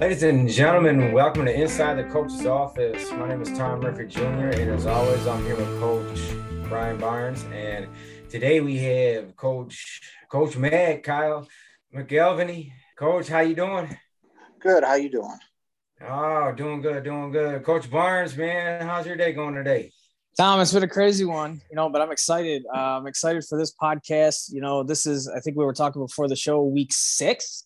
Ladies and gentlemen, welcome to Inside the Coach's Office. My name is Tom Murphy Jr., and as always, I'm here with Coach Brian Barnes. And today we have Coach Coach Mac Kyle McElvany. Coach, how you doing? Good. How you doing? Oh, doing good, doing good. Coach Barnes, man, how's your day going today? Tom, it's been a crazy one, you know, but I'm excited. Uh, I'm excited for this podcast. You know, this is, I think we were talking before the show, week six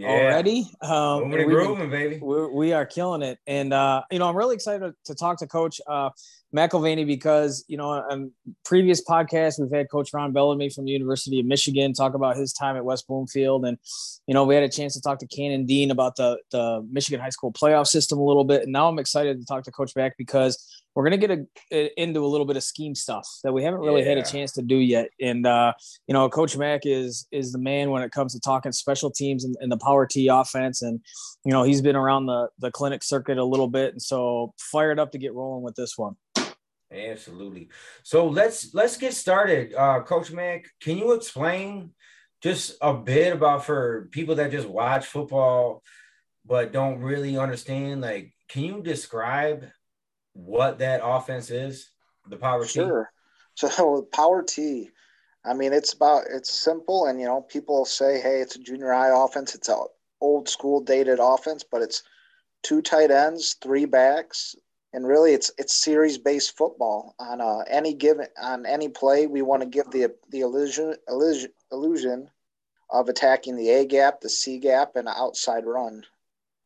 yeah. already. Um, Moving grooving, baby. We're, we are killing it. And, uh, you know, I'm really excited to talk to Coach uh, McElvany because, you know, on previous podcasts, we've had Coach Ron Bellamy from the University of Michigan talk about his time at West Bloomfield. And, you know, we had a chance to talk to Cannon Dean about the, the Michigan high school playoff system a little bit. And now I'm excited to talk to Coach Mac because we're going to get a, into a little bit of scheme stuff that we haven't really yeah. had a chance to do yet. And, uh, you know, Coach Mac is is the man when it comes to talking special teams and, and, the power T offense. And, you know, he's been around the, the clinic circuit a little bit. And so fired up to get rolling with this one. Absolutely. So let's let's get started. Uh, Coach Mac, can you explain just a bit about for people that just watch football but don't really understand? Like, can you describe what that offense is? The power T. Sure. So power T. I mean, it's about it's simple, and you know, people say, "Hey, it's a junior high offense. It's a old school, dated offense," but it's two tight ends, three backs, and really, it's it's series based football. On uh, any given on any play, we want to give the the illusion illusion illusion of attacking the A gap, the C gap, and outside run.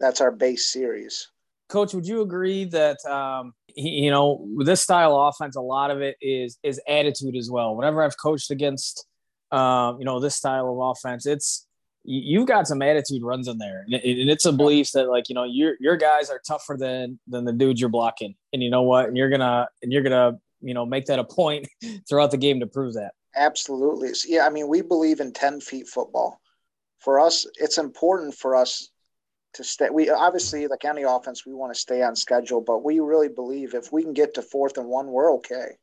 That's our base series. Coach, would you agree that um, you know this style of offense, a lot of it is is attitude as well. Whenever I've coached against, um, you know, this style of offense, it's you've got some attitude runs in there, and it's a belief that like you know your your guys are tougher than than the dudes you're blocking, and you know what, and you're gonna and you're gonna you know make that a point throughout the game to prove that. Absolutely, yeah. I mean, we believe in ten feet football. For us, it's important for us to stay. We obviously, like any offense, we want to stay on schedule, but we really believe if we can get to fourth and one, we're okay.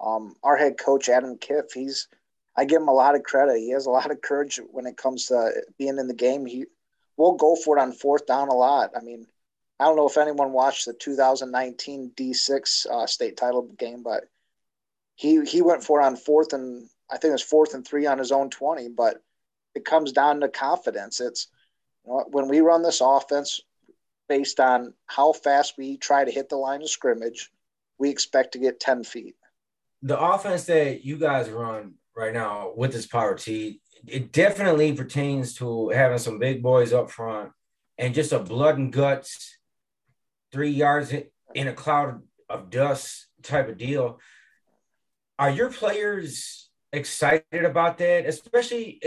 Um, our head coach Adam Kiff, he's I give him a lot of credit. He has a lot of courage when it comes to being in the game. He will go for it on fourth down a lot. I mean, I don't know if anyone watched the 2019 D6 uh, state title game, but he he went for it on fourth and I think it was fourth and three on his own 20. But it comes down to confidence. It's when we run this offense based on how fast we try to hit the line of scrimmage, we expect to get 10 feet. The offense that you guys run right now with this power T, it definitely pertains to having some big boys up front and just a blood and guts, three yards in a cloud of dust type of deal. Are your players excited about that, especially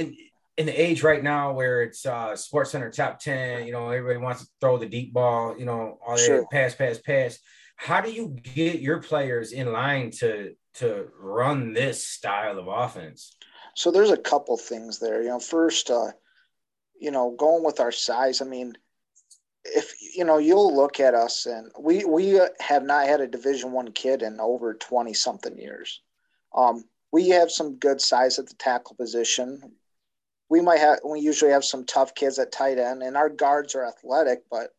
in, the age right now where it's uh sports center top 10 you know everybody wants to throw the deep ball you know all sure. pass pass pass. How do you get your players in line to to run this style of offense? So there's a couple things there. You know first uh you know going with our size i mean if you know you'll look at us and we we have not had a division one kid in over 20 something years. Um we have some good size at the tackle position we might have we usually have some tough kids at tight end and our guards are athletic but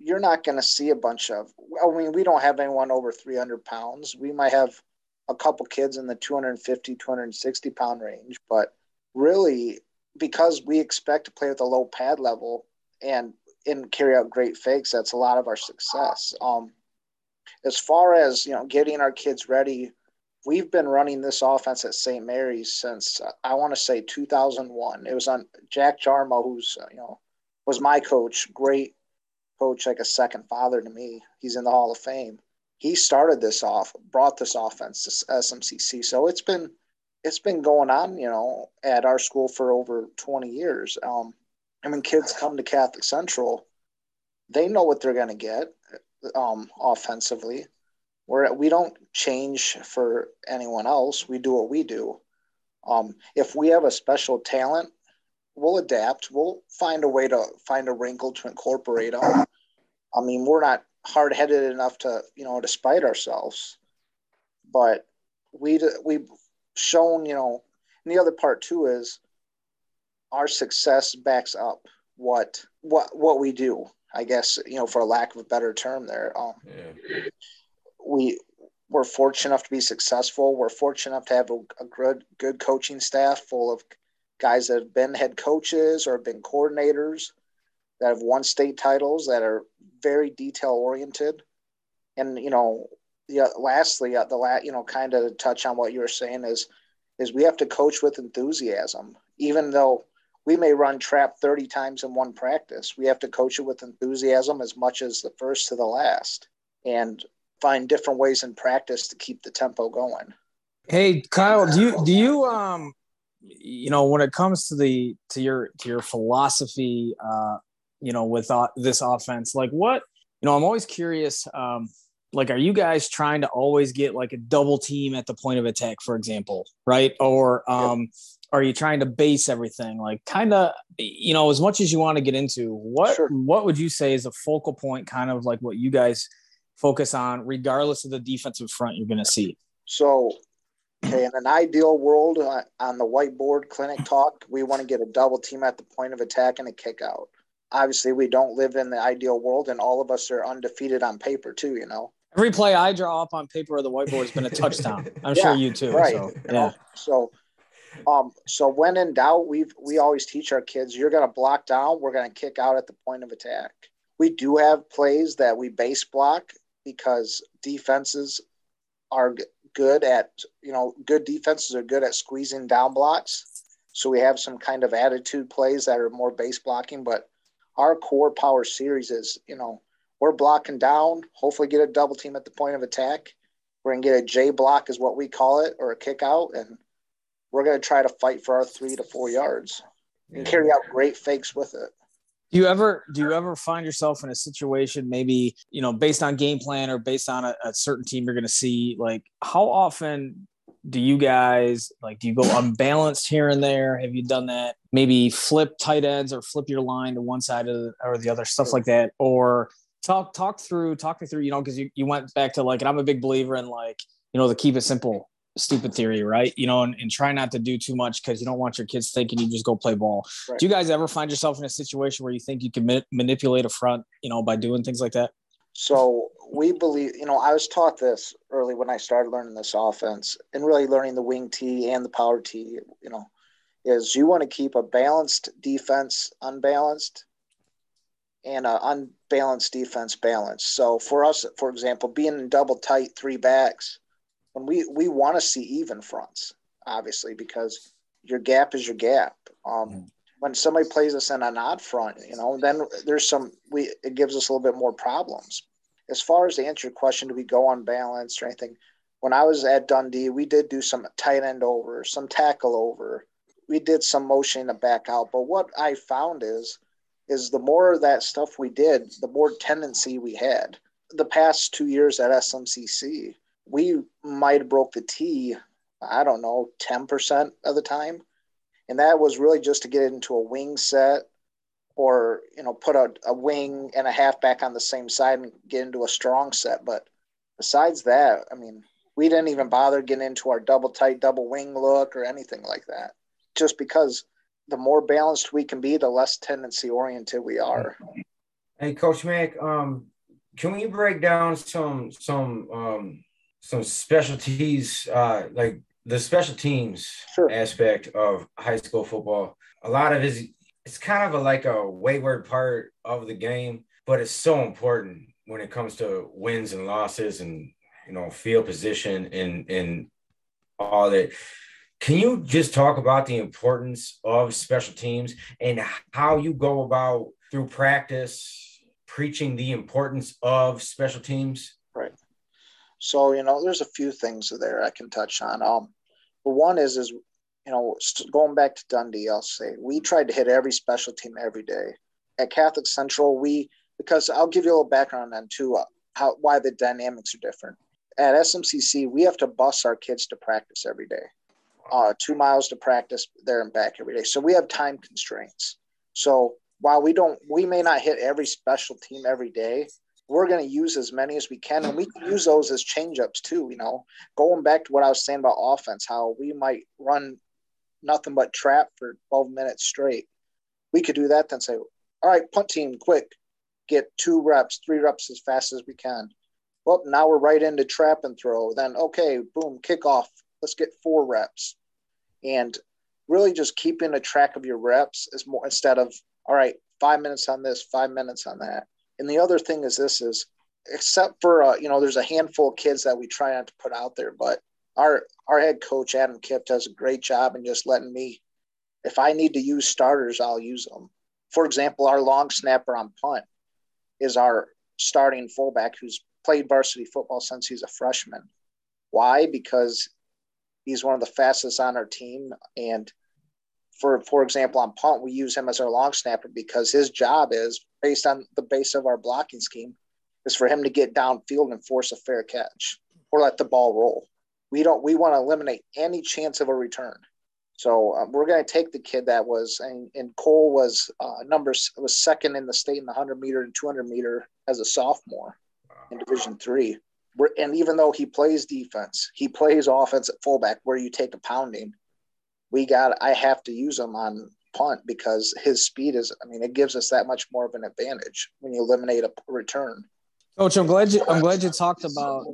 you're not going to see a bunch of i mean we don't have anyone over 300 pounds. We might have a couple kids in the 250 260 pound range but really because we expect to play with a low pad level and and carry out great fakes that's a lot of our success. Um as far as you know getting our kids ready we've been running this offense at St. Mary's since I want to say 2001. It was on Jack Jarmo, who's uh, you know was my coach, great coach, like a second father to me. He's in the Hall of Fame. He started this off, brought this offense to SMCC. So it's been it's been going on, you know, at our school for over 20 years. Um, and when kids come to Catholic Central, they know what they're going to get um, offensively we're we don't change for anyone else. We do what we do. Um, if we have a special talent, we'll adapt. We'll find a way to find a wrinkle to incorporate them. I mean, we're not hard headed enough to you know to spite ourselves, but we we've shown you know. And the other part too is our success backs up what what what we do. I guess you know, for a lack of a better term, there. Um, yeah. We we're fortunate enough to be successful. We're fortunate enough to have a, a good good coaching staff full of guys that have been head coaches or have been coordinators that have won state titles that are very detail oriented. And you know, yeah. Lastly, uh, the last you know, kind of touch on what you were saying is is we have to coach with enthusiasm, even though we may run trap 30 times in one practice. We have to coach it with enthusiasm as much as the first to the last and find different ways in practice to keep the tempo going. Hey, Kyle, do you, do you, um, you know, when it comes to the, to your, to your philosophy, uh, you know, with uh, this offense, like what, you know, I'm always curious, um, like are you guys trying to always get like a double team at the point of attack for example right or um are you trying to base everything like kind of you know as much as you want to get into what sure. what would you say is a focal point kind of like what you guys focus on regardless of the defensive front you're going to see so okay in an ideal world uh, on the whiteboard clinic talk we want to get a double team at the point of attack and a kick out obviously we don't live in the ideal world and all of us are undefeated on paper too you know Every play I draw up on paper or the whiteboard has been a touchdown. I'm yeah, sure you too. Right. So, yeah. So, um, so when in doubt, we we always teach our kids: you're going to block down. We're going to kick out at the point of attack. We do have plays that we base block because defenses are good at you know good defenses are good at squeezing down blocks. So we have some kind of attitude plays that are more base blocking, but our core power series is you know we're blocking down, hopefully get a double team at the point of attack. We're going to get a J block, is what we call it, or a kick out, and we're going to try to fight for our three to four yards and carry out great fakes with it. Do you ever do you ever find yourself in a situation maybe you know based on game plan or based on a, a certain team you're going to see like how often do you guys like do you go unbalanced here and there? Have you done that? Maybe flip tight ends or flip your line to one side the, or the other stuff like that or talk talk through talk me through you know because you, you went back to like and i'm a big believer in like you know the keep it simple stupid theory right you know and, and try not to do too much because you don't want your kids thinking you just go play ball right. do you guys ever find yourself in a situation where you think you can ma- manipulate a front you know by doing things like that so we believe you know i was taught this early when i started learning this offense and really learning the wing t and the power t you know is you want to keep a balanced defense unbalanced and an unbalanced defense balance. So for us, for example, being in double tight three backs, when we we want to see even fronts, obviously, because your gap is your gap. Um. When somebody plays us in an odd front, you know, then there's some we it gives us a little bit more problems. As far as to answer your question, do we go unbalanced or anything? When I was at Dundee, we did do some tight end over, some tackle over. We did some motion to back out. But what I found is is the more of that stuff we did, the more tendency we had. The past two years at SMCC, we might have broke the T, I don't know, 10% of the time. And that was really just to get into a wing set or, you know, put a, a wing and a halfback on the same side and get into a strong set. But besides that, I mean, we didn't even bother getting into our double tight, double wing look or anything like that. Just because the more balanced we can be, the less tendency oriented we are. Hey, Coach Mack, um, can we break down some some um, some specialties, uh, like the special teams sure. aspect of high school football? A lot of is it's kind of a, like a wayward part of the game, but it's so important when it comes to wins and losses and you know field position and and all that can you just talk about the importance of special teams and how you go about through practice preaching the importance of special teams? Right. So, you know, there's a few things there I can touch on. Um, one is, is, you know, going back to Dundee, I'll say we tried to hit every special team every day. At Catholic Central, we, because I'll give you a little background on too, uh, how, why the dynamics are different. At SMCC, we have to bus our kids to practice every day uh, two miles to practice there and back every day. So we have time constraints. So while we don't, we may not hit every special team every day. We're going to use as many as we can, and we can use those as changeups too. You know, going back to what I was saying about offense, how we might run nothing but trap for 12 minutes straight. We could do that, then say, "All right, punt team, quick, get two reps, three reps as fast as we can. Well, now we're right into trap and throw. Then, okay, boom, kickoff. Let's get four reps. And really just keeping a track of your reps is more instead of, all right, five minutes on this, five minutes on that. And the other thing is this is, except for, uh, you know, there's a handful of kids that we try not to put out there, but our, our head coach, Adam Kipp, does a great job in just letting me, if I need to use starters, I'll use them. For example, our long snapper on punt is our starting fullback who's played varsity football since he's a freshman. Why? Because he's one of the fastest on our team. And for for example, on punt, we use him as our long snapper because his job is based on the base of our blocking scheme is for him to get downfield and force a fair catch or let the ball roll. We don't. We want to eliminate any chance of a return. So um, we're going to take the kid that was, and, and Cole was uh, numbers was second in the state in the 100 meter and 200 meter as a sophomore in Division three. And even though he plays defense, he plays offense at fullback where you take a pounding. We got. I have to use him on punt because his speed is. I mean, it gives us that much more of an advantage when you eliminate a return. Coach, I'm glad you. I'm glad you talked about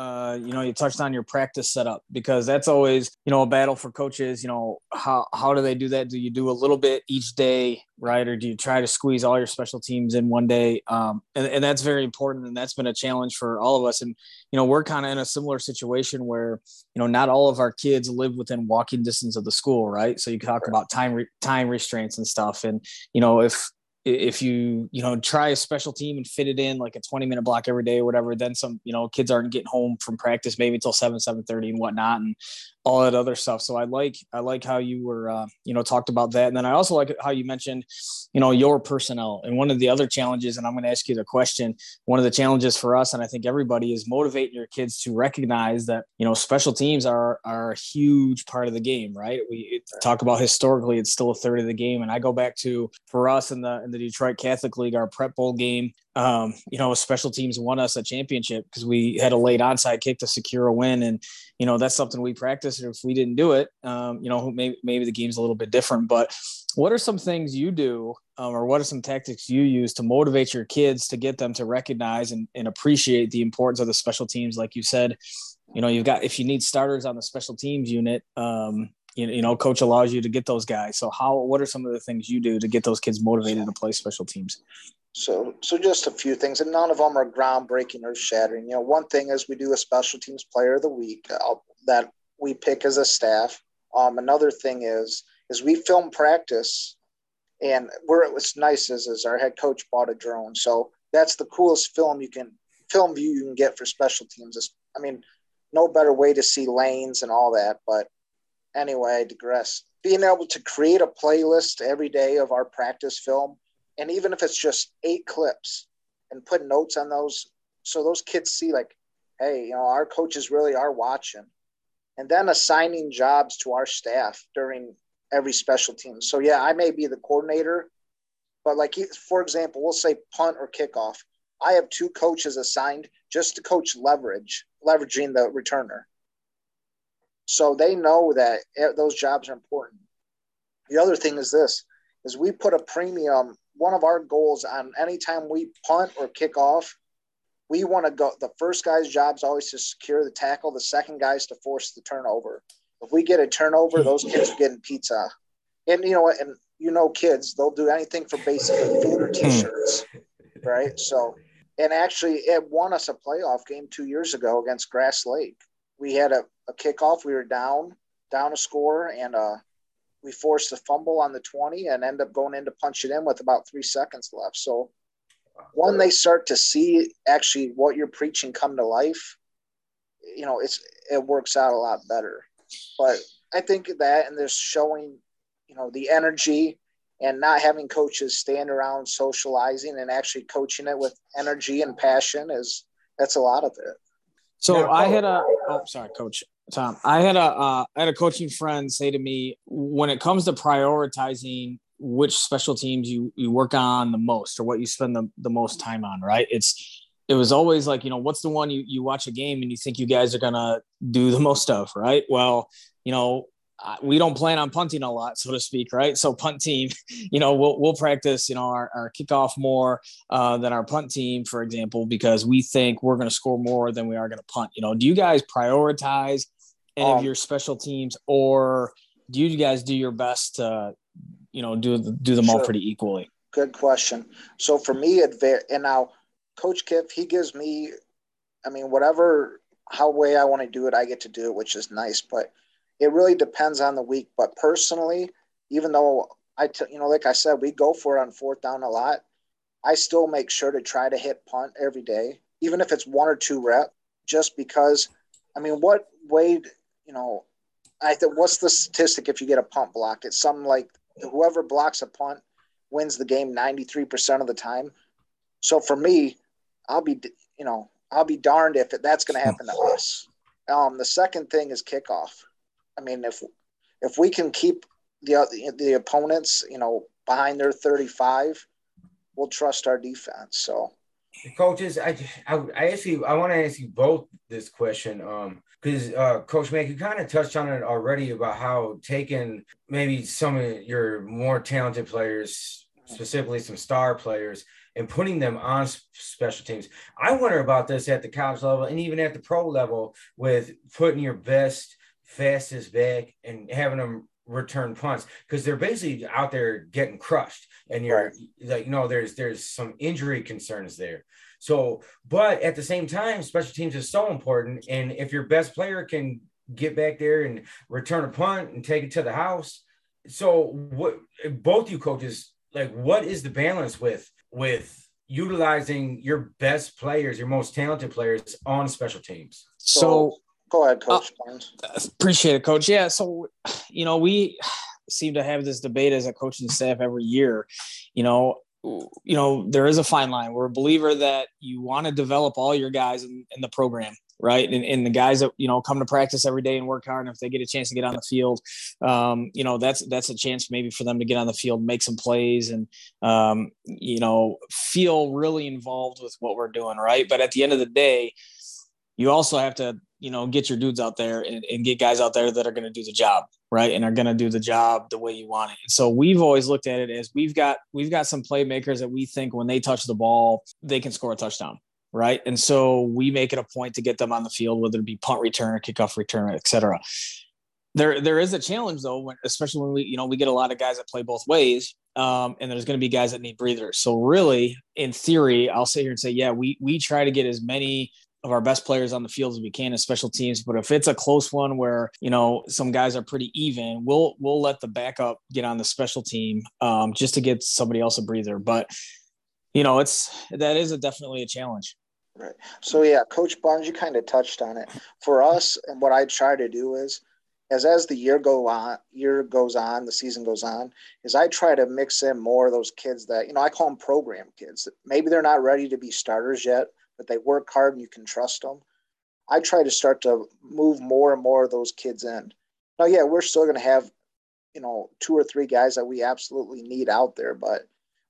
uh, you know, you touched on your practice setup because that's always, you know, a battle for coaches. You know, how how do they do that? Do you do a little bit each day, right, or do you try to squeeze all your special teams in one day? Um, and, and that's very important, and that's been a challenge for all of us. And you know, we're kind of in a similar situation where you know not all of our kids live within walking distance of the school, right? So you talk about time re- time restraints and stuff, and you know, if if you you know try a special team and fit it in like a 20 minute block every day or whatever then some you know kids aren't getting home from practice maybe until 7 7 30 and whatnot and all that other stuff. So i like i like how you were uh, you know talked about that. And then i also like how you mentioned you know your personnel. And one of the other challenges and i'm going to ask you the question one of the challenges for us and i think everybody is motivating your kids to recognize that you know special teams are are a huge part of the game right? We talk about historically it's still a third of the game. And i go back to for us in the in the detroit catholic league our prep bowl game um, you know, special teams won us a championship because we had a late onside kick to secure a win. And, you know, that's something we practice. If we didn't do it, um, you know, maybe, maybe the game's a little bit different. But what are some things you do um, or what are some tactics you use to motivate your kids to get them to recognize and, and appreciate the importance of the special teams? Like you said, you know, you've got, if you need starters on the special teams unit, um, you, you know, coach allows you to get those guys. So how, what are some of the things you do to get those kids motivated to play special teams? So, so just a few things, and none of them are groundbreaking or shattering. You know, one thing is we do a special teams player of the week uh, that we pick as a staff. Um, another thing is is we film practice, and where what's nice is is our head coach bought a drone, so that's the coolest film you can film view you can get for special teams. I mean, no better way to see lanes and all that. But anyway, I digress. Being able to create a playlist every day of our practice film and even if it's just eight clips and put notes on those so those kids see like hey you know our coaches really are watching. And then assigning jobs to our staff during every special team. So yeah i may be the coordinator but like for example we'll say punt or kickoff. I have two coaches assigned just to coach leverage leveraging the returner. So they know that those jobs are important. The other thing is this is we put a premium one of our goals on anytime we punt or kick off, we want to go. The first guy's job is always to secure the tackle. The second guy's to force the turnover. If we get a turnover, those kids are getting pizza. And you know what? And you know, kids, they'll do anything for basically food or hmm. t-shirts, right? So, and actually, it won us a playoff game two years ago against Grass Lake. We had a, a kickoff. We were down, down a score, and uh, we forced the fumble on the 20 and end up going in to punch it in with about three seconds left. So when they start to see actually what you're preaching come to life, you know, it's it works out a lot better. But I think that and there's showing, you know, the energy and not having coaches stand around socializing and actually coaching it with energy and passion is that's a lot of it. So I had a oh sorry, coach. Tom, I had a uh, I had a coaching friend say to me when it comes to prioritizing which special teams you you work on the most or what you spend the, the most time on, right? It's it was always like, you know, what's the one you, you watch a game and you think you guys are gonna do the most of, right? Well, you know, we don't plan on punting a lot, so to speak, right? So punt team, you know, we'll we'll practice, you know, our, our kickoff more uh, than our punt team, for example, because we think we're going to score more than we are going to punt. You know, do you guys prioritize any um, of your special teams, or do you guys do your best to, you know, do do them sure. all pretty equally? Good question. So for me, it and now Coach Kiff, he gives me, I mean, whatever how way I want to do it, I get to do it, which is nice, but it really depends on the week. But personally, even though I, t- you know, like I said, we go for it on fourth down a lot. I still make sure to try to hit punt every day, even if it's one or two rep, just because. I mean, what way, you know, I think what's the statistic if you get a punt block? It's something like whoever blocks a punt wins the game 93% of the time. So for me, I'll be, you know, I'll be darned if that's going to happen to us. Um, the second thing is kickoff. I mean, if if we can keep the the opponents, you know, behind their 35, we'll trust our defense. So, coaches, I I, I actually I want to ask you both this question, um, because uh, Coach Mack, you kind of touched on it already about how taking maybe some of your more talented players, specifically some star players, and putting them on special teams. I wonder about this at the college level and even at the pro level with putting your best fastest back and having them return punts because they're basically out there getting crushed and you're right. like you know there's there's some injury concerns there. So but at the same time special teams is so important. And if your best player can get back there and return a punt and take it to the house so what both you coaches like what is the balance with with utilizing your best players your most talented players on special teams? So Go ahead, Coach. Uh, appreciate it, Coach. Yeah, so you know we seem to have this debate as a coaching staff every year. You know, you know there is a fine line. We're a believer that you want to develop all your guys in, in the program, right? And, and, the guys that you know come to practice every day and work hard, and if they get a chance to get on the field, um, you know that's that's a chance maybe for them to get on the field, make some plays, and um, you know feel really involved with what we're doing, right? But at the end of the day, you also have to you know, get your dudes out there and, and get guys out there that are going to do the job, right? And are going to do the job the way you want it. And so we've always looked at it as we've got we've got some playmakers that we think when they touch the ball, they can score a touchdown, right? And so we make it a point to get them on the field, whether it be punt return, or kickoff return, et cetera. There, there is a challenge though, when, especially when we, you know, we get a lot of guys that play both ways, um, and there's going to be guys that need breathers. So really, in theory, I'll sit here and say, yeah, we we try to get as many of our best players on the field as we can as special teams. But if it's a close one where you know some guys are pretty even, we'll we'll let the backup get on the special team um, just to get somebody else a breather. But you know, it's that is a definitely a challenge. Right. So yeah, Coach Barnes, you kind of touched on it. For us, and what I try to do is, as as the year go on, year goes on, the season goes on, is I try to mix in more of those kids that you know I call them program kids. Maybe they're not ready to be starters yet, but they work hard and you can trust them. I try to start to move more and more of those kids in. Now, yeah, we're still going to have, you know, two or three guys that we absolutely need out there, but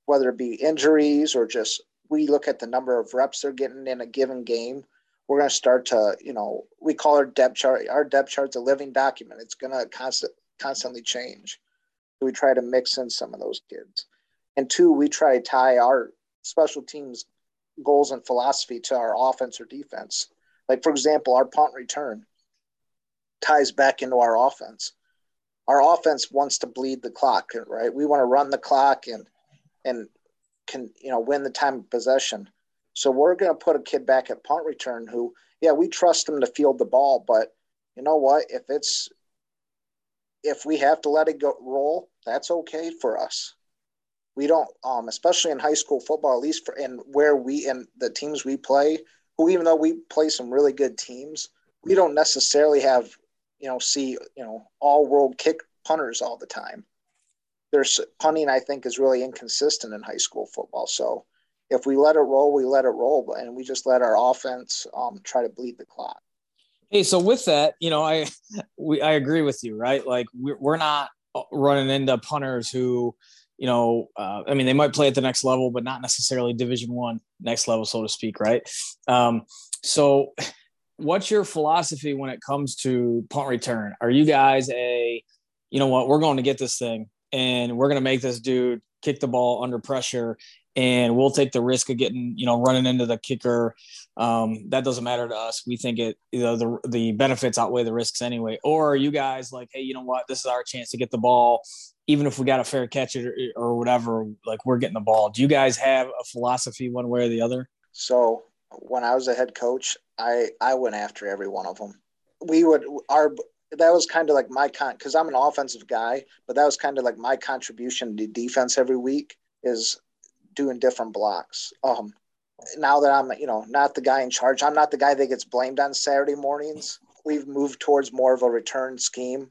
whether it be injuries or just we look at the number of reps they're getting in a given game, we're going to start to, you know, we call our depth chart. Our depth chart's a living document. It's going to constant, constantly change. So we try to mix in some of those kids. And two, we try to tie our special teams goals and philosophy to our offense or defense. Like, for example, our punt return ties back into our offense. Our offense wants to bleed the clock, right? We want to run the clock and and can you know win the time of possession. So we're going to put a kid back at punt return who, yeah, we trust him to field the ball, but you know what? If it's if we have to let it go roll, that's okay for us we don't um especially in high school football at least for and where we and the teams we play who even though we play some really good teams we don't necessarily have you know see you know all world kick punters all the time. There's punting i think is really inconsistent in high school football. So if we let it roll we let it roll and we just let our offense um, try to bleed the clock. Hey so with that you know i we i agree with you right? Like we're, we're not running into punters who you know, uh, I mean, they might play at the next level, but not necessarily Division One next level, so to speak, right? Um, so, what's your philosophy when it comes to punt return? Are you guys a you know what, we're going to get this thing and we're going to make this dude kick the ball under pressure and we'll take the risk of getting, you know, running into the kicker. Um, that doesn't matter to us. We think it, you know, the, the benefits outweigh the risks anyway. Or you guys like, hey, you know what? This is our chance to get the ball. Even if we got a fair catch or, or whatever, like we're getting the ball. Do you guys have a philosophy one way or the other? So when I was a head coach, I, I went after every one of them. We would, our, that was kind of like my con because I'm an offensive guy, but that was kind of like my contribution to defense every week is doing different blocks. Um, now that I'm, you know, not the guy in charge, I'm not the guy that gets blamed on Saturday mornings. We've moved towards more of a return scheme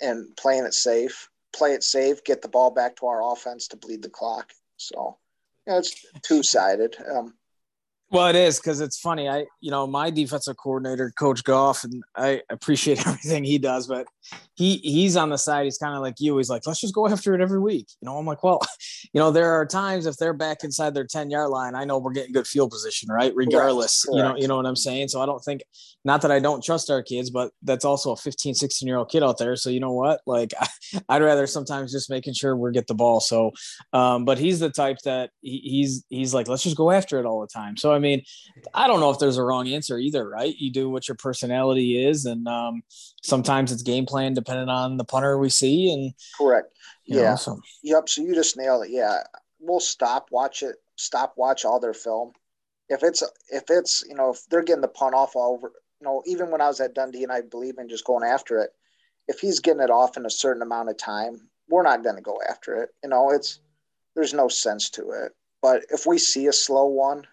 and playing it safe. Play it safe, get the ball back to our offense to bleed the clock. So, it's two sided. Um, well, it is because it's funny. I, you know, my defensive coordinator, Coach Goff, and I appreciate everything he does, but he he's on the side. He's kind of like you. He's like, let's just go after it every week. You know, I'm like, well, you know, there are times if they're back inside their 10 yard line, I know we're getting good field position, right? Regardless, Correct. you know, you know what I'm saying. So I don't think, not that I don't trust our kids, but that's also a 15, 16 year old kid out there. So you know what? Like, I, would rather sometimes just making sure we get the ball. So, um, but he's the type that he, he's he's like, let's just go after it all the time. So I mean, I don't know if there's a wrong answer either, right? You do what your personality is, and um, sometimes it's game plan depending on the punter we see. And correct, yeah, know, so. yep. So you just nailed it. Yeah, we'll stop watch it, stop watch all their film. If it's if it's you know if they're getting the punt off all over, you know, even when I was at Dundee and I believe in just going after it, if he's getting it off in a certain amount of time, we're not going to go after it. You know, it's there's no sense to it. But if we see a slow one,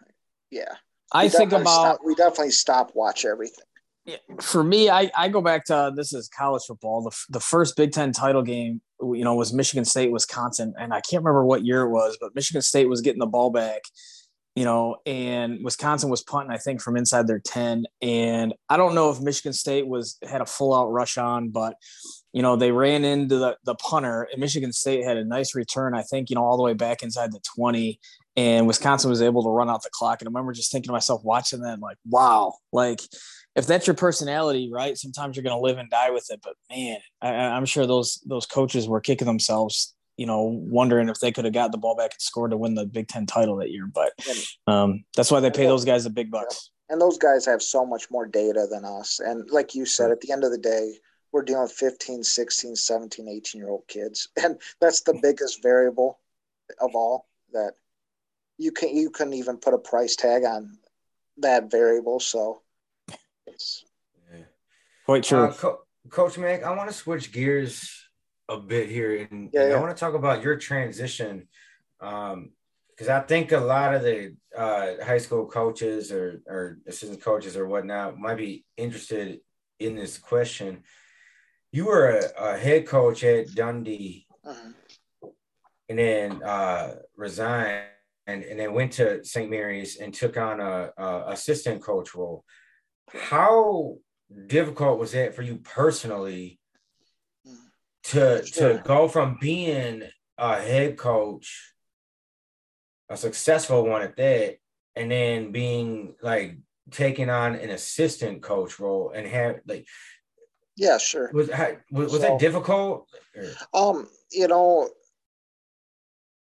yeah, I think about stop, we definitely stop watch everything. Yeah, for me, I, I go back to this is college football. The, the first Big Ten title game, you know, was Michigan State, Wisconsin, and I can't remember what year it was, but Michigan State was getting the ball back, you know, and Wisconsin was punting, I think, from inside their ten. And I don't know if Michigan State was had a full out rush on, but you know, they ran into the, the punter and Michigan State had a nice return, I think, you know, all the way back inside the 20 and Wisconsin was able to run out the clock. And I remember just thinking to myself, watching that, like, wow, like if that's your personality, right? Sometimes you're going to live and die with it. But man, I, am sure those those coaches were kicking themselves, you know, wondering if they could have got the ball back and scored to win the Big Ten title that year. But um, that's why they pay those guys the big bucks. And those guys have so much more data than us. And like you said, at the end of the day, we're dealing with 15, 16, 17, 18 year old kids. And that's the biggest variable of all that you can you couldn't even put a price tag on that variable. So it's yeah. quite true. Uh, Co- Coach Mac, I want to switch gears a bit here, and, yeah, and yeah. I want to talk about your transition. Um, because I think a lot of the uh, high school coaches or, or assistant coaches or whatnot might be interested in this question. You were a, a head coach at Dundee, uh-huh. and then uh, resigned and, and then went to St. Mary's and took on a, a assistant coach role. How difficult was that for you personally to to go from being a head coach, a successful one at that, and then being like taking on an assistant coach role and have like yeah sure was was, was so, that difficult um you know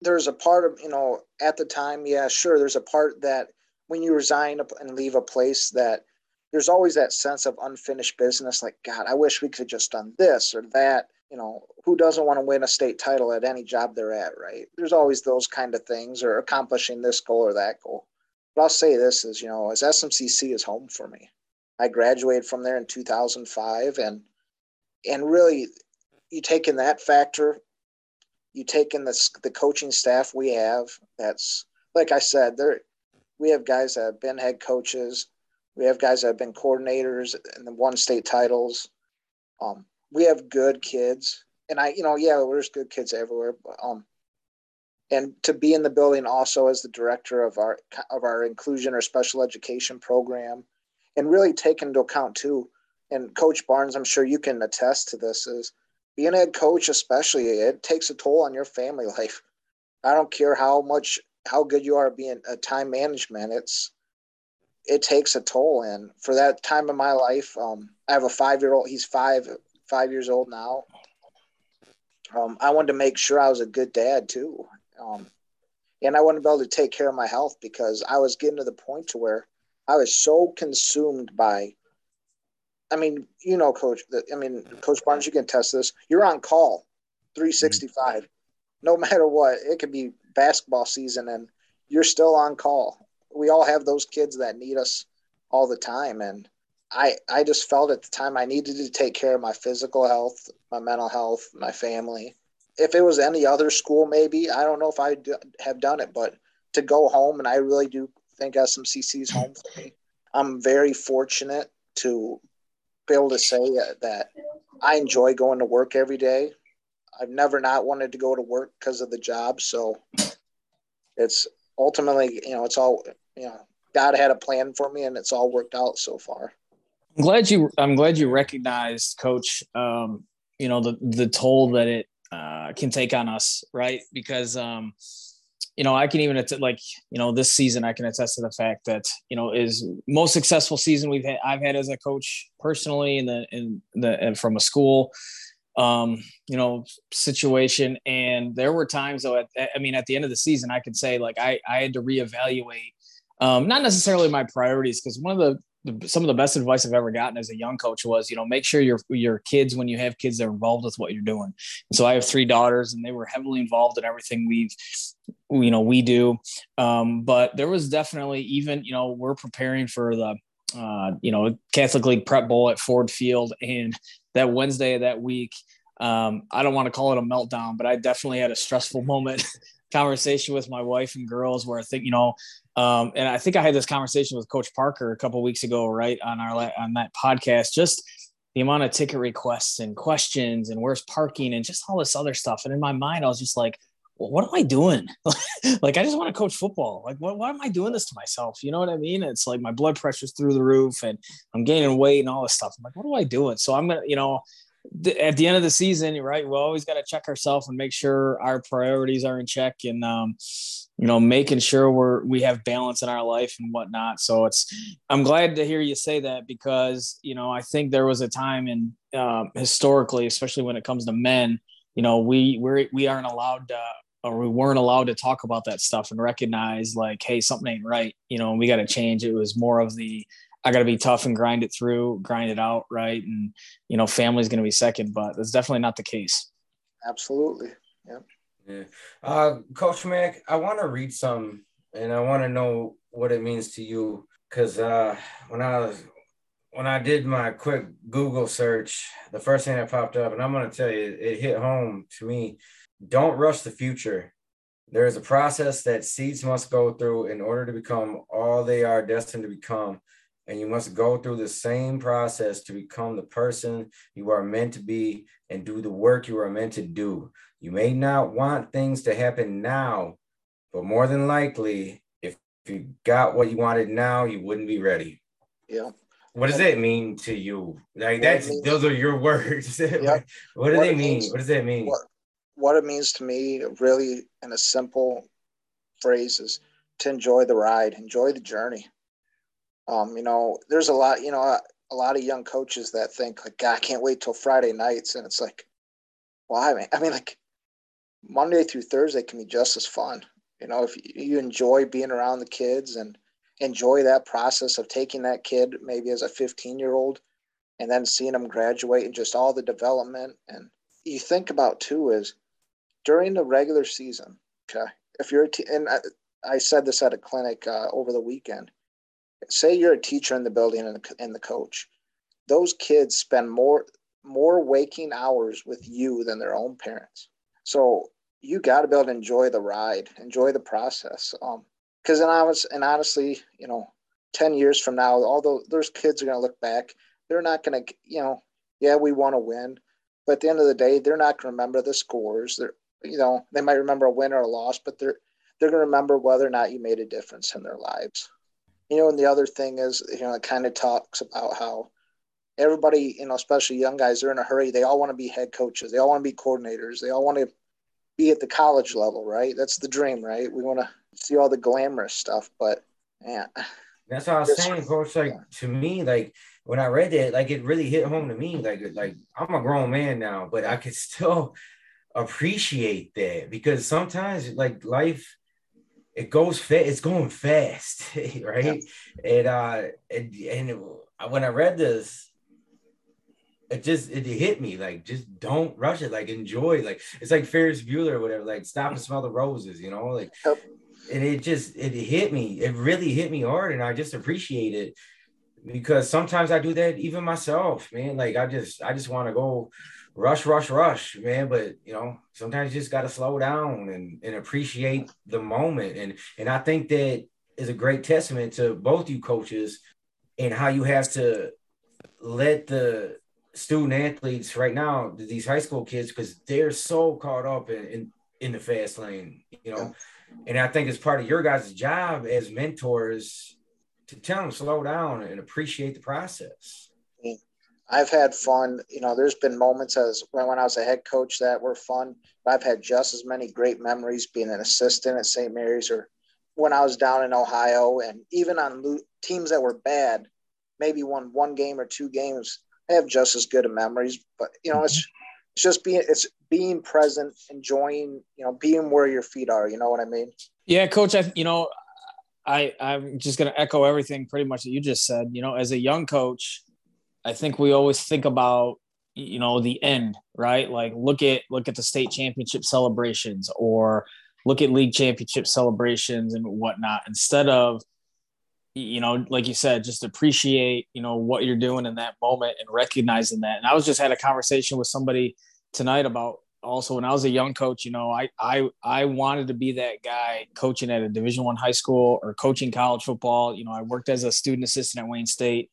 there's a part of you know at the time yeah sure there's a part that when you resign and leave a place that there's always that sense of unfinished business like god i wish we could just done this or that you know who doesn't want to win a state title at any job they're at right? There's always those kind of things or accomplishing this goal or that goal. But i'll say this is you know as smcc is home for me. I graduated from there in 2005 and and really you take in that factor you take in the the coaching staff we have. That's like I said, there we have guys that have been head coaches. We have guys that have been coordinators and the won state titles. Um, we have good kids, and I, you know, yeah, there's good kids everywhere. But, um, and to be in the building also as the director of our of our inclusion or special education program, and really take into account too. And Coach Barnes, I'm sure you can attest to this. Is being a head coach, especially, it takes a toll on your family life. I don't care how much how good you are being a time management. It's it takes a toll, and for that time of my life, um, I have a five year old. He's five five years old now, Um, I wanted to make sure I was a good dad too. Um, and I wanted to be able to take care of my health because I was getting to the point to where I was so consumed by. I mean, you know, Coach. I mean, Coach Barnes, you can test this. You're on call, 365, mm-hmm. no matter what. It could be basketball season, and you're still on call. We all have those kids that need us all the time, and I I just felt at the time I needed to take care of my physical health, my mental health, my family. If it was any other school, maybe I don't know if I'd have done it, but to go home, and I really do think SMCC is home for me. I'm very fortunate to be able to say that I enjoy going to work every day. I've never not wanted to go to work because of the job, so it's ultimately, you know, it's all you know. God had a plan for me, and it's all worked out so far. I'm glad you. I'm glad you recognized, Coach. Um, you know the the toll that it uh, can take on us, right? Because um, you know I can even attest like you know this season I can attest to the fact that you know is most successful season we've had I've had as a coach personally in the in the and from a school um, you know, situation. And there were times though, at, I mean, at the end of the season, I could say like I, I had to reevaluate, um, not necessarily my priorities, because one of the some of the best advice I've ever gotten as a young coach was, you know, make sure your your kids, when you have kids, they're involved with what you're doing. And so I have three daughters, and they were heavily involved in everything we've, you know, we do. Um, but there was definitely even, you know, we're preparing for the, uh, you know, Catholic League Prep Bowl at Ford Field, and that Wednesday of that week, um, I don't want to call it a meltdown, but I definitely had a stressful moment conversation with my wife and girls where I think, you know, um, and I think I had this conversation with Coach Parker a couple weeks ago, right on our on that podcast. Just the amount of ticket requests and questions and where's parking and just all this other stuff. And in my mind, I was just like, well, what am I doing? like, I just want to coach football. Like, what, why am I doing this to myself? You know what I mean? It's like my blood pressure's through the roof and I'm gaining weight and all this stuff. I'm like, what am I doing? So I'm going to, you know, at the end of the season, right? We always got to check ourselves and make sure our priorities are in check, and um, you know, making sure we're we have balance in our life and whatnot. So it's I'm glad to hear you say that because you know I think there was a time in um, historically, especially when it comes to men, you know, we we we aren't allowed to or we weren't allowed to talk about that stuff and recognize like, hey, something ain't right. You know, and we got to change. It was more of the I got to be tough and grind it through, grind it out, right? And you know, family's going to be second, but that's definitely not the case. Absolutely. Yeah. Yeah. Uh, Coach Mack, I want to read some, and I want to know what it means to you, because uh, when I was when I did my quick Google search, the first thing that popped up, and I'm going to tell you, it hit home to me. Don't rush the future. There is a process that seeds must go through in order to become all they are destined to become and you must go through the same process to become the person you are meant to be and do the work you are meant to do. You may not want things to happen now, but more than likely, if, if you got what you wanted now, you wouldn't be ready. Yeah. What does that mean to you? Like that's means, those are your words. Yep. what do what they mean? Means, what does that mean? What, what it means to me, really, in a simple phrase, is to enjoy the ride, enjoy the journey. Um, you know, there's a lot, you know, a, a lot of young coaches that think like, God, I can't wait till Friday nights, and it's like, why? Well, I mean, like Monday through Thursday can be just as fun. You know, if you enjoy being around the kids and enjoy that process of taking that kid maybe as a 15 year old and then seeing them graduate and just all the development and you think about too is during the regular season okay if you're a t- and I, I said this at a clinic uh, over the weekend say you're a teacher in the building and the, and the coach those kids spend more more waking hours with you than their own parents. So you got to be able to enjoy the ride enjoy the process um because and i was and honestly you know 10 years from now although those kids are going to look back they're not going to you know yeah we want to win but at the end of the day they're not going to remember the scores they're you know they might remember a win or a loss but they're they're going to remember whether or not you made a difference in their lives you know, and the other thing is, you know, it kind of talks about how everybody, you know, especially young guys, they're in a hurry. They all want to be head coaches. They all want to be coordinators. They all want to be at the college level, right? That's the dream, right? We want to see all the glamorous stuff, but yeah. That's what I was saying, coach. Like yeah. to me, like when I read it, like it really hit home to me. Like, like I'm a grown man now, but I could still appreciate that because sometimes like life it goes fast it's going fast right yeah. and uh and, and when i read this it just it hit me like just don't rush it like enjoy like it's like ferris bueller or whatever like stop and smell the roses you know like yep. and it just it hit me it really hit me hard and i just appreciate it because sometimes i do that even myself man like i just i just want to go rush, rush, rush, man. But you know, sometimes you just got to slow down and, and appreciate the moment. And and I think that is a great testament to both you coaches and how you have to let the student athletes right now, these high school kids, because they're so caught up in, in, in the fast lane, you know. And I think it's part of your guys' job as mentors to tell them slow down and appreciate the process. I've had fun. You know, there's been moments as when, when I was a head coach that were fun. But I've had just as many great memories being an assistant at St. Mary's or when I was down in Ohio and even on lo- teams that were bad, maybe won one game or two games. I have just as good of memories. But you know, it's mm-hmm. it's just being it's being present, enjoying, you know, being where your feet are. You know what I mean? Yeah, coach. I you know, I I'm just gonna echo everything pretty much that you just said. You know, as a young coach I think we always think about you know the end, right? Like look at look at the state championship celebrations or look at league championship celebrations and whatnot. Instead of you know like you said just appreciate you know what you're doing in that moment and recognizing that. And i was just had a conversation with somebody tonight about also when i was a young coach you know i i i wanted to be that guy coaching at a division one high school or coaching college football. You know i worked as a student assistant at wayne state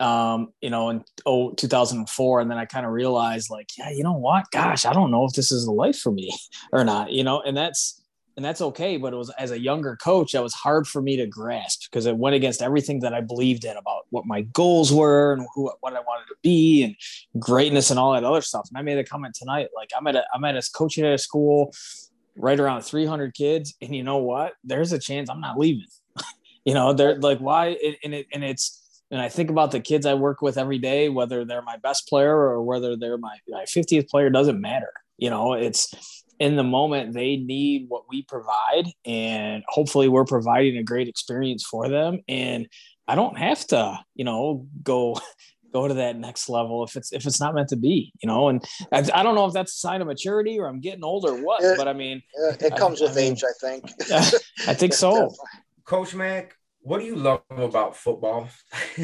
um, you know, in oh, 2004. And then I kind of realized like, yeah, you know what, gosh, I don't know if this is the life for me or not, you know, and that's, and that's okay. But it was as a younger coach, that was hard for me to grasp because it went against everything that I believed in about what my goals were and who, what I wanted to be and greatness and all that other stuff. And I made a comment tonight, like I'm at a, I'm at a coaching at a school right around 300 kids. And you know what, there's a chance I'm not leaving, you know, they're like, why? And it, and it's, and I think about the kids I work with every day, whether they're my best player or whether they're my, my 50th player, doesn't matter. You know, it's in the moment they need what we provide, and hopefully we're providing a great experience for them. And I don't have to, you know, go go to that next level if it's if it's not meant to be, you know. And I, I don't know if that's a sign of maturity or I'm getting old or what, it, but I mean, it comes I, with I mean, age, I think. I think so. Coach Mac, what do you love about football?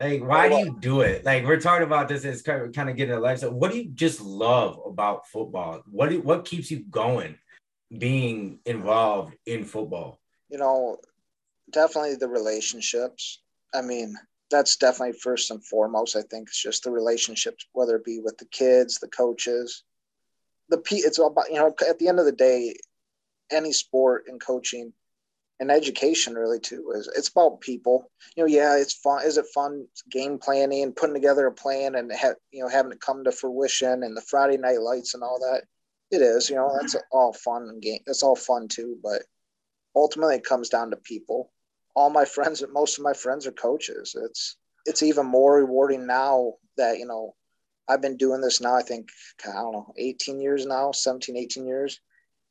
like, why do you do it? Like, we're talking about this as kind of, kind of getting a life. So, what do you just love about football? What do, what keeps you going, being involved in football? You know, definitely the relationships. I mean, that's definitely first and foremost. I think it's just the relationships, whether it be with the kids, the coaches, the p. It's all about you know. At the end of the day, any sport and coaching and education really too is it's about people. You know yeah it's fun is it fun game planning and putting together a plan and you know having it come to fruition and the friday night lights and all that. It is you know that's all fun and game that's all fun too but ultimately it comes down to people. All my friends most of my friends are coaches. It's it's even more rewarding now that you know i've been doing this now i think i don't know 18 years now 17 18 years.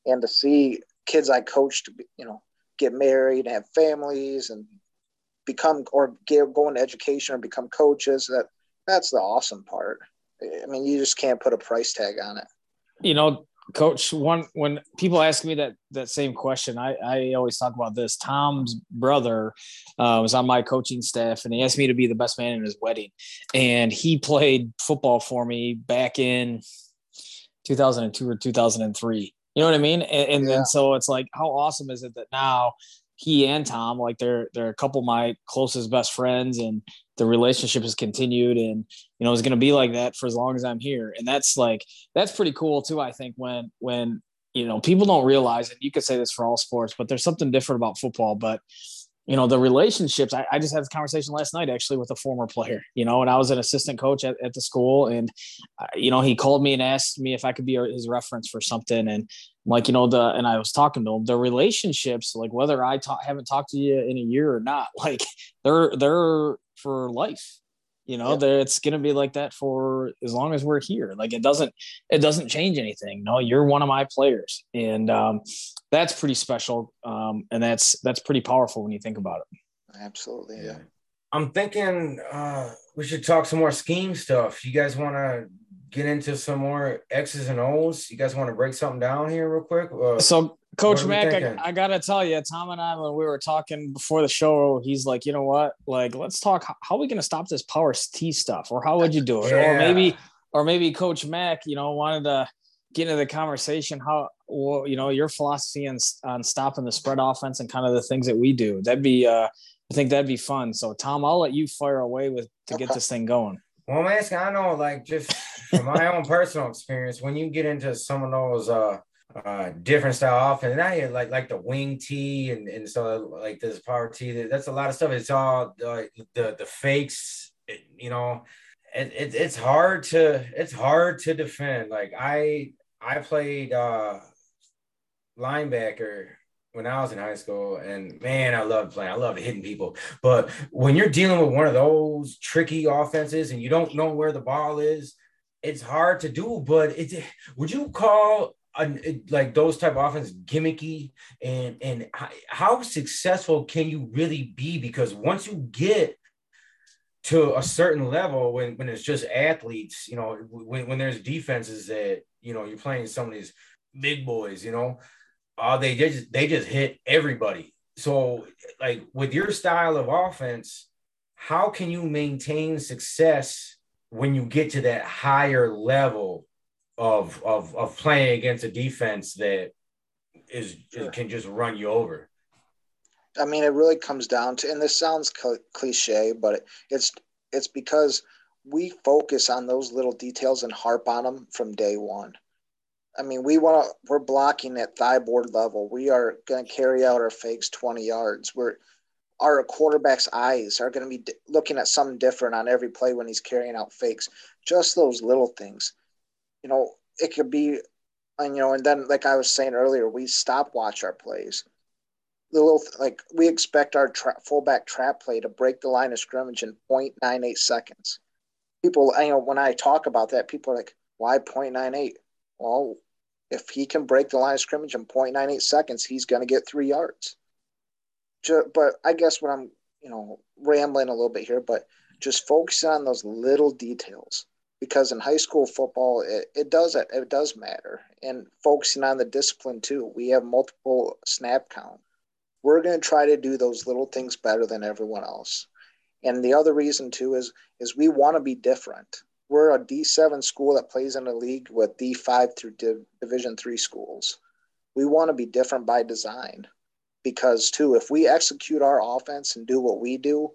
And to see kids i coached you know get married, and have families, and become or get, go into education or become coaches. That that's the awesome part. I mean, you just can't put a price tag on it. You know, coach one when people ask me that that same question i i always talk about this tom's brother uh, was on my coaching staff and he asked me to be the best man in his wedding and he played football for me back in 2002 or 2003 you know what I mean? And, and yeah. then so it's like, how awesome is it that now he and Tom, like they're they're a couple of my closest best friends, and the relationship has continued, and you know it's going to be like that for as long as I'm here, and that's like that's pretty cool too. I think when when you know people don't realize, and you could say this for all sports, but there's something different about football, but you know the relationships I, I, just had this conversation last night actually with a former player you know and i was an assistant coach at, at the school and uh, you know he called me and asked me if i could be his reference for something and like you know the and i was talking to him the relationships like whether i talk, haven't talked to you in a year or not like they're they're for life You know, yep. it's going to be like that for as long as we're here. Like it doesn't, it doesn't change anything. No, you're one of my players, and um, that's pretty special, um, and that's that's pretty powerful when you think about it. Absolutely, yeah. I'm thinking uh, we should talk some more scheme stuff. You guys want to get into some more X's and O's? You guys want to break something down here real quick? Uh, so Coach Mac, I, I, gotta tell you, Tom and I, when we were talking before the show, he's like, you know what? Like, let's talk. How, how are we gonna stop this power T stuff, or how would you do it? Yeah. Or maybe, or maybe Coach Mac, you know, wanted to get into the conversation. How, well, you know, your philosophy on on stopping the spread offense and kind of the things that we do. That'd be, uh, I think that'd be fun. So, Tom, I'll let you fire away with to get this thing going. Well, man, I know, like, just from my own personal experience, when you get into some of those uh uh different style offense. And I like like the wing T and and so like this power T. That's a lot of stuff. It's all uh, the the fakes. It, you know, it, it, it's hard to it's hard to defend. Like I I played uh linebacker when I was in high school, and man, I love playing. I loved hitting people. But when you're dealing with one of those tricky offenses and you don't know where the ball is, it's hard to do. But it would you call like those type of offense gimmicky? And and how successful can you really be? Because once you get to a certain level when when it's just athletes you know when, when there's defenses that you know you're playing some of these big boys you know uh, they just they just hit everybody. So like with your style of offense how can you maintain success when you get to that higher level of of of playing against a defense that is sure. can just run you over. I mean, it really comes down to, and this sounds cliche, but it's it's because we focus on those little details and harp on them from day one. I mean, we want to. We're blocking at thigh board level. We are going to carry out our fakes twenty yards. We're our quarterback's eyes are going to be looking at something different on every play when he's carrying out fakes. Just those little things you know, it could be, and you know, and then like I was saying earlier, we stopwatch our plays. The little like we expect our tra- fullback trap play to break the line of scrimmage in 0.98 seconds. People, you know, when I talk about that, people are like, "Why 0.98?" Well, if he can break the line of scrimmage in 0.98 seconds, he's going to get three yards. But I guess what I'm, you know, rambling a little bit here, but just focusing on those little details because in high school football it, it does it, it does matter. And focusing on the discipline too we have multiple snap count. We're going to try to do those little things better than everyone else. And the other reason too is is we want to be different. We're a d7 school that plays in a league with d5 through Div- division 3 schools. We want to be different by design because too if we execute our offense and do what we do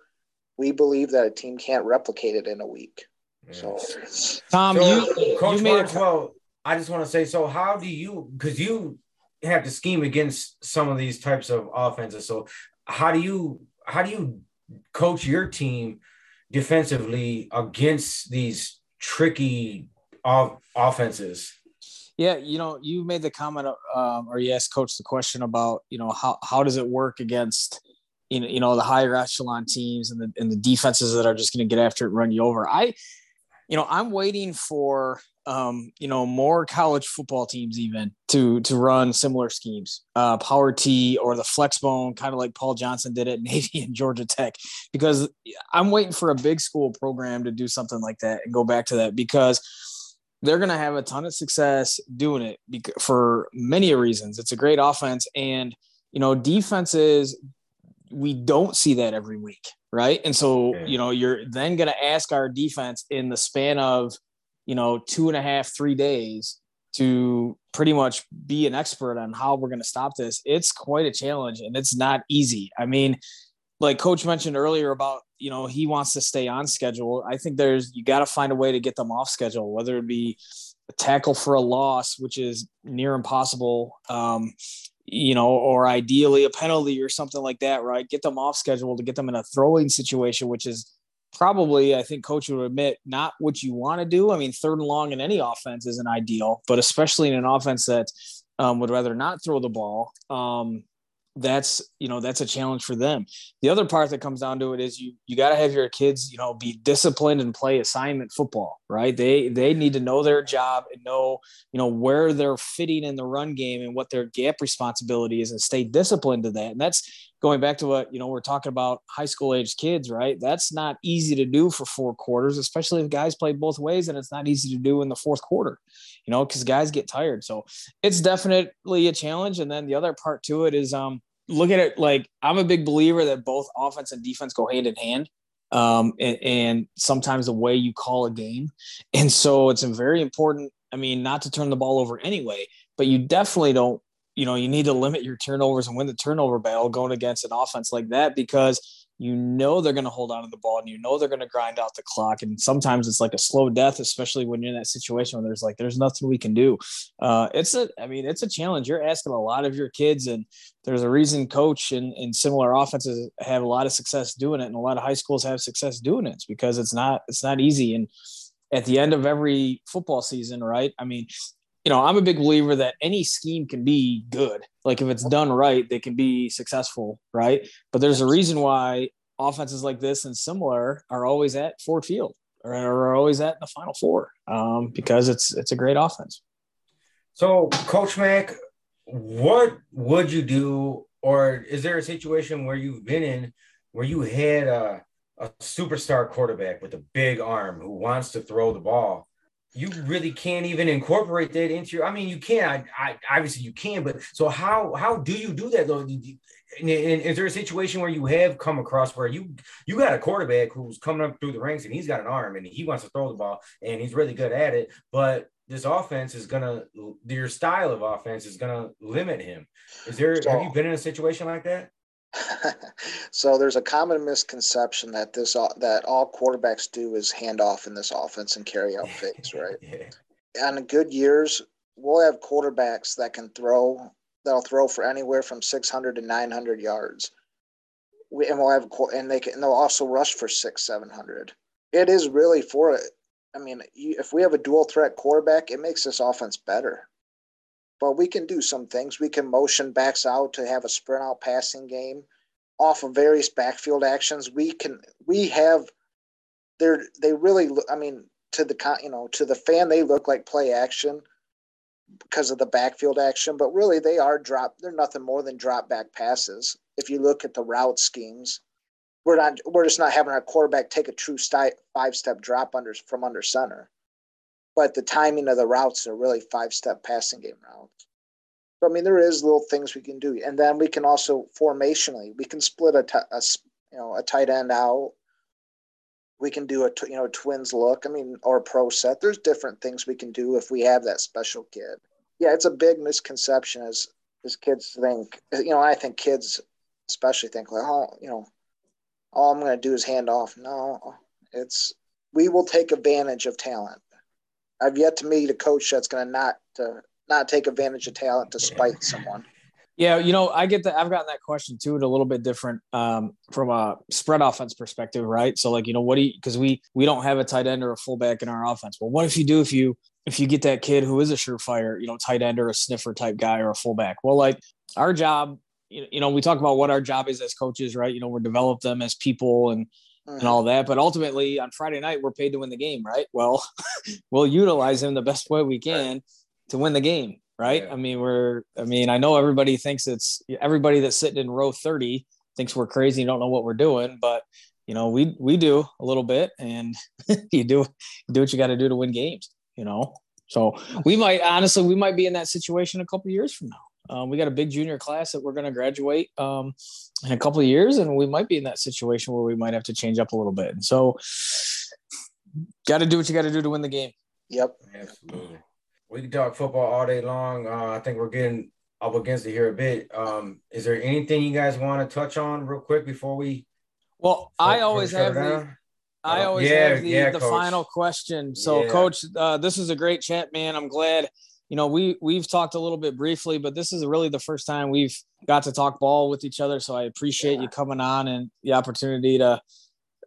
we believe that a team can't replicate it in a week so, Tom, so, you, Coach you made a I just want to say, so how do you, because you have to scheme against some of these types of offenses. So, how do you, how do you coach your team defensively against these tricky off- offenses? Yeah, you know, you made the comment, um, or you asked Coach the question about, you know, how how does it work against, you know, you know, the higher echelon teams and the and the defenses that are just going to get after it, run you over. I you know, I'm waiting for um, you know, more college football teams even to to run similar schemes, uh, power T or the flex bone, kind of like Paul Johnson did at Navy and Georgia Tech, because I'm waiting for a big school program to do something like that and go back to that because they're going to have a ton of success doing it because, for many reasons. It's a great offense, and you know, defenses we don't see that every week right? And so, you know, you're then going to ask our defense in the span of, you know, two and a half, three days to pretty much be an expert on how we're going to stop this. It's quite a challenge and it's not easy. I mean, like coach mentioned earlier about, you know, he wants to stay on schedule. I think there's, you got to find a way to get them off schedule, whether it be a tackle for a loss, which is near impossible. Um, you know, or ideally a penalty or something like that, right? Get them off schedule to get them in a throwing situation, which is probably, I think coach would admit, not what you want to do. I mean, third and long in any offense isn't ideal, but especially in an offense that um, would rather not throw the ball. Um, that's you know that's a challenge for them. The other part that comes down to it is you you got to have your kids you know be disciplined and play assignment football right? They they need to know their job and know you know where they're fitting in the run game and what their gap responsibility is and stay disciplined to that. And that's going back to what you know we're talking about high school age kids right? That's not easy to do for four quarters especially if guys play both ways and it's not easy to do in the fourth quarter you know because guys get tired. So it's definitely a challenge. And then the other part to it is um look at it like i'm a big believer that both offense and defense go hand in hand um and, and sometimes the way you call a game. And so it's very important i mean not to turn the ball over anyway but you definitely don't you know, you need to limit your turnovers and win the turnover battle going against an offense like that because you know they're going to hold on to the ball and you know they're going to grind out the clock. And sometimes it's like a slow death, especially when you're in that situation where there's like, there's nothing we can do. Uh, it's a, I mean, it's a challenge. You're asking a lot of your kids, and there's a reason coach and, and similar offenses have a lot of success doing it. And a lot of high schools have success doing it. It's because it's not, it's not easy. And, at the end of every football season, right? I mean, you know, I'm a big believer that any scheme can be good. Like if it's done right, they can be successful, right? But there's a reason why offenses like this and similar are always at Ford Field or are always at the Final Four um, because it's it's a great offense. So, Coach Mac, what would you do, or is there a situation where you've been in where you had a, a superstar quarterback with a big arm who wants to throw the ball? You really can't even incorporate that into your. I mean, you can. I, I obviously you can, but so how how do you do that though? And, is there a situation where you have come across where you you got a quarterback who's coming up through the ranks and he's got an arm and he wants to throw the ball and he's really good at it, but this offense is gonna your style of offense is gonna limit him. Is there so, have you been in a situation like that? so there's a common misconception that this uh, that all quarterbacks do is hand off in this offense and carry out fades, right? yeah. On good years, we'll have quarterbacks that can throw that'll throw for anywhere from 600 to 900 yards. We, and we'll have and they can and they'll also rush for six, seven hundred. It is really for it. I mean, if we have a dual threat quarterback, it makes this offense better but we can do some things. We can motion backs out to have a sprint out passing game off of various backfield actions. We can we have they're they really I mean to the you know to the fan they look like play action because of the backfield action, but really they are drop they're nothing more than drop back passes. If you look at the route schemes, we're not we're just not having our quarterback take a true five step drop under from under center but the timing of the routes are really five step passing game routes. So I mean, there is little things we can do, and then we can also formationally we can split a, t- a you know a tight end out. We can do a t- you know twins look. I mean, or pro set. There's different things we can do if we have that special kid. Yeah, it's a big misconception as as kids think. You know, I think kids especially think like, oh, you know, all I'm going to do is hand off. No, it's we will take advantage of talent I've yet to meet a coach that's going to not to not take advantage of talent to spite someone. Yeah, you know, I get that. I've gotten that question too, a little bit different um, from a spread offense perspective, right? So, like, you know, what do you? Because we we don't have a tight end or a fullback in our offense. Well, what if you do? If you if you get that kid who is a surefire, you know, tight end or a sniffer type guy or a fullback. Well, like our job, you know, we talk about what our job is as coaches, right? You know, we develop them as people and and all that. But ultimately, on Friday night, we're paid to win the game, right? Well, we'll utilize him the best way we can to win the game, right? Yeah. I mean, we're, I mean, I know everybody thinks it's everybody that's sitting in row 30 thinks we're crazy, and don't know what we're doing, but you know, we we do a little bit, and you do do what you got to do to win games, you know. So we might honestly, we might be in that situation a couple years from now. Um, we got a big junior class that we're going to graduate um, in a couple of years, and we might be in that situation where we might have to change up a little bit. And so, got to do what you got to do to win the game. Yep, absolutely. We can talk football all day long. Uh, I think we're getting up against it here a bit. Um, is there anything you guys want to touch on real quick before we? Well, I always have the. I uh, always yeah, have the, yeah, the final question. So, yeah. Coach, uh, this is a great chat, man. I'm glad you know, we we've talked a little bit briefly, but this is really the first time we've got to talk ball with each other. So I appreciate yeah. you coming on and the opportunity to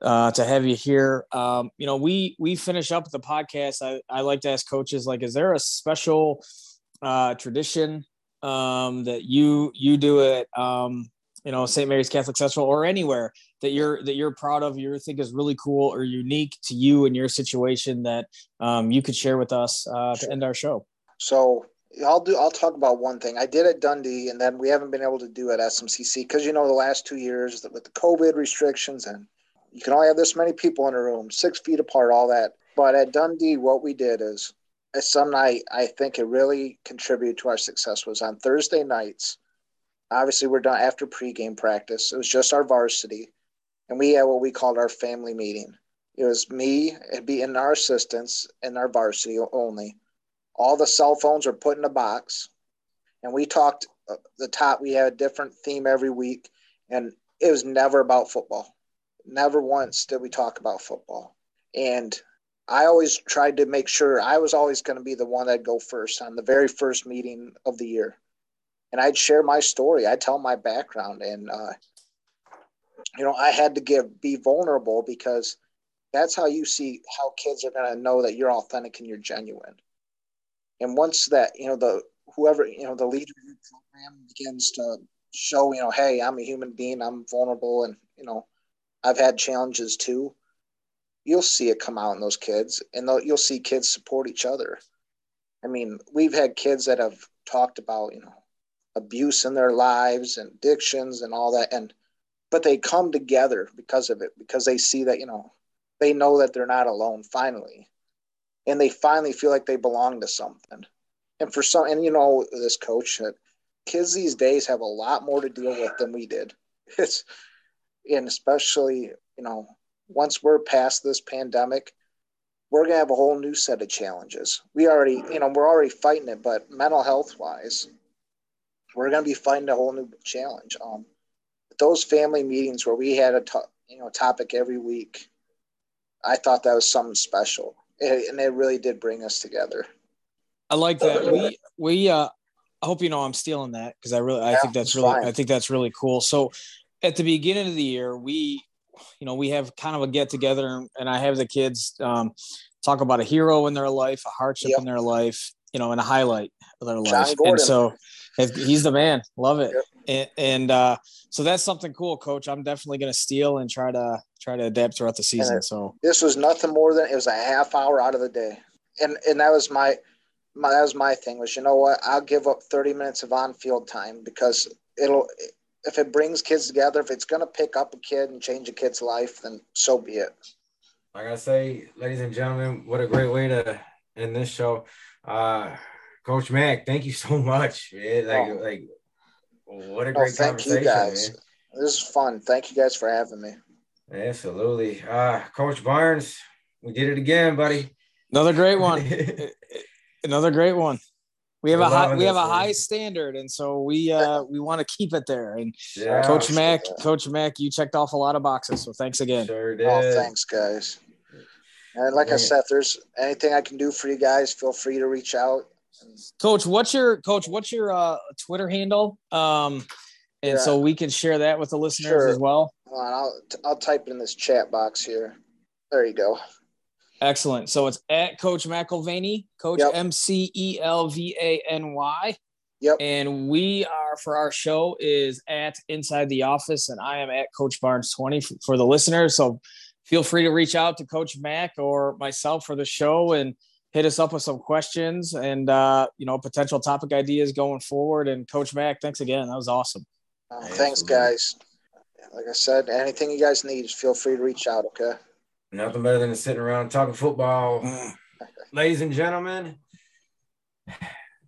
uh, to have you here. Um, you know, we we finish up the podcast. I, I like to ask coaches like, is there a special uh, tradition um, that you you do it um, you know st mary's catholic central or anywhere that you're that you're proud of you think is really cool or unique to you and your situation that um, you could share with us uh, to end our show so I'll do. I'll talk about one thing. I did at Dundee, and then we haven't been able to do at SMCC because you know the last two years with the COVID restrictions, and you can only have this many people in a room, six feet apart, all that. But at Dundee, what we did is, some night, I think it really contributed to our success was on Thursday nights. Obviously, we're done after pregame practice. It was just our varsity, and we had what we called our family meeting. It was me, it'd be in our assistants and our varsity only all the cell phones are put in a box. And we talked uh, the top we had a different theme every week. And it was never about football. Never once did we talk about football. And i always tried to make sure i was always going to be the one that'd go first on the very first meeting of the year. And i'd share my story. I'd tell my background. And uh, you know i had to give be vulnerable because that's how you see how kids are going to know that you're authentic and you're genuine and once that, you know, the whoever, you know, the leader program begins to show, you know, hey, I'm a human being, I'm vulnerable, and you know, I've had challenges too. You'll see it come out in those kids, and you'll see kids support each other. I mean, we've had kids that have talked about, you know, abuse in their lives and addictions and all that, and but they come together because of it, because they see that, you know, they know that they're not alone finally and they finally feel like they belong to something. And for some, and you know, this coach that kids these days have a lot more to deal with than we did. It's, and especially, you know, once we're past this pandemic, we're going to have a whole new set of challenges. We already, you know, we're already fighting it, but mental health wise, we're going to be fighting a whole new challenge. Um, those family meetings where we had a to- you know topic every week, I thought that was something special and it really did bring us together. I like that. We we uh I hope you know I'm stealing that because I really I yeah, think that's really fine. I think that's really cool. So at the beginning of the year, we you know we have kind of a get together and I have the kids um, talk about a hero in their life, a hardship yep. in their life, you know, and a highlight of their life. And so if, he's the man. Love it. Yep. And, and uh, so that's something cool, coach. I'm definitely going to steal and try to try to adapt throughout the season. so this was nothing more than it was a half hour out of the day, and and that was my, my that was my thing was you know what I'll give up 30 minutes of on field time because it'll if it brings kids together if it's going to pick up a kid and change a kid's life then so be it. Like I say, ladies and gentlemen, what a great way to end this show. Uh, Coach Mac, thank you so much. Man. Like, oh. like what a great oh, thank conversation. You guys. Man. This is fun. Thank you guys for having me. Absolutely. Uh, Coach Barnes, we did it again, buddy. Another great one. Another great one. We have We're a high, we have a high standard, and so we uh, we want to keep it there. And yeah, Coach Mac, yeah. Coach Mac, you checked off a lot of boxes, so thanks again. Sure did. Oh, thanks, guys. And like I said, if there's anything I can do for you guys, feel free to reach out. Coach, what's your coach? What's your uh, Twitter handle? Um, and yeah. so we can share that with the listeners sure. as well. I'll I'll type it in this chat box here. There you go. Excellent. So it's at Coach McElvany, Coach M C E L V A N Y. Yep. And we are for our show is at Inside the Office, and I am at Coach Barnes 20 for the listeners. So feel free to reach out to Coach Mac or myself for the show and hit us up with some questions and uh, you know potential topic ideas going forward. And Coach Mac, thanks again. That was awesome. Uh, thanks, guys. Like I said, anything you guys need, feel free to reach out. Okay. Nothing better than sitting around talking football, ladies and gentlemen.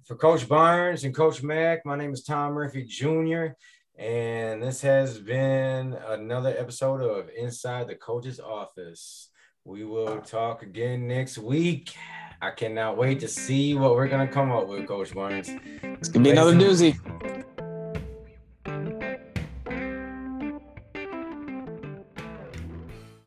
For Coach Barnes and Coach Mac, my name is Tom Murphy Jr. And this has been another episode of Inside the Coach's Office. We will talk again next week. I cannot wait to see what we're gonna come up with, Coach Barnes. It's gonna be another doozy.